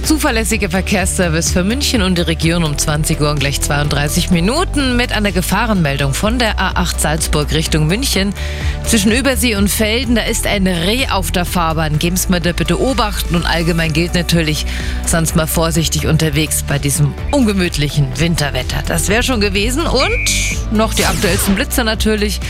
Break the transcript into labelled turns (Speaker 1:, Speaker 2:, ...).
Speaker 1: der zuverlässige Verkehrsservice für München und die Region um 20 Uhr und gleich 32 Minuten mit einer Gefahrenmeldung von der A8 Salzburg Richtung München. Zwischen Übersee und Felden, da ist ein Reh auf der Fahrbahn. Geben Sie mir da bitte obachten und allgemein gilt natürlich, sonst mal vorsichtig unterwegs bei diesem ungemütlichen Winterwetter. Das wäre schon gewesen und noch die aktuellsten Blitze natürlich.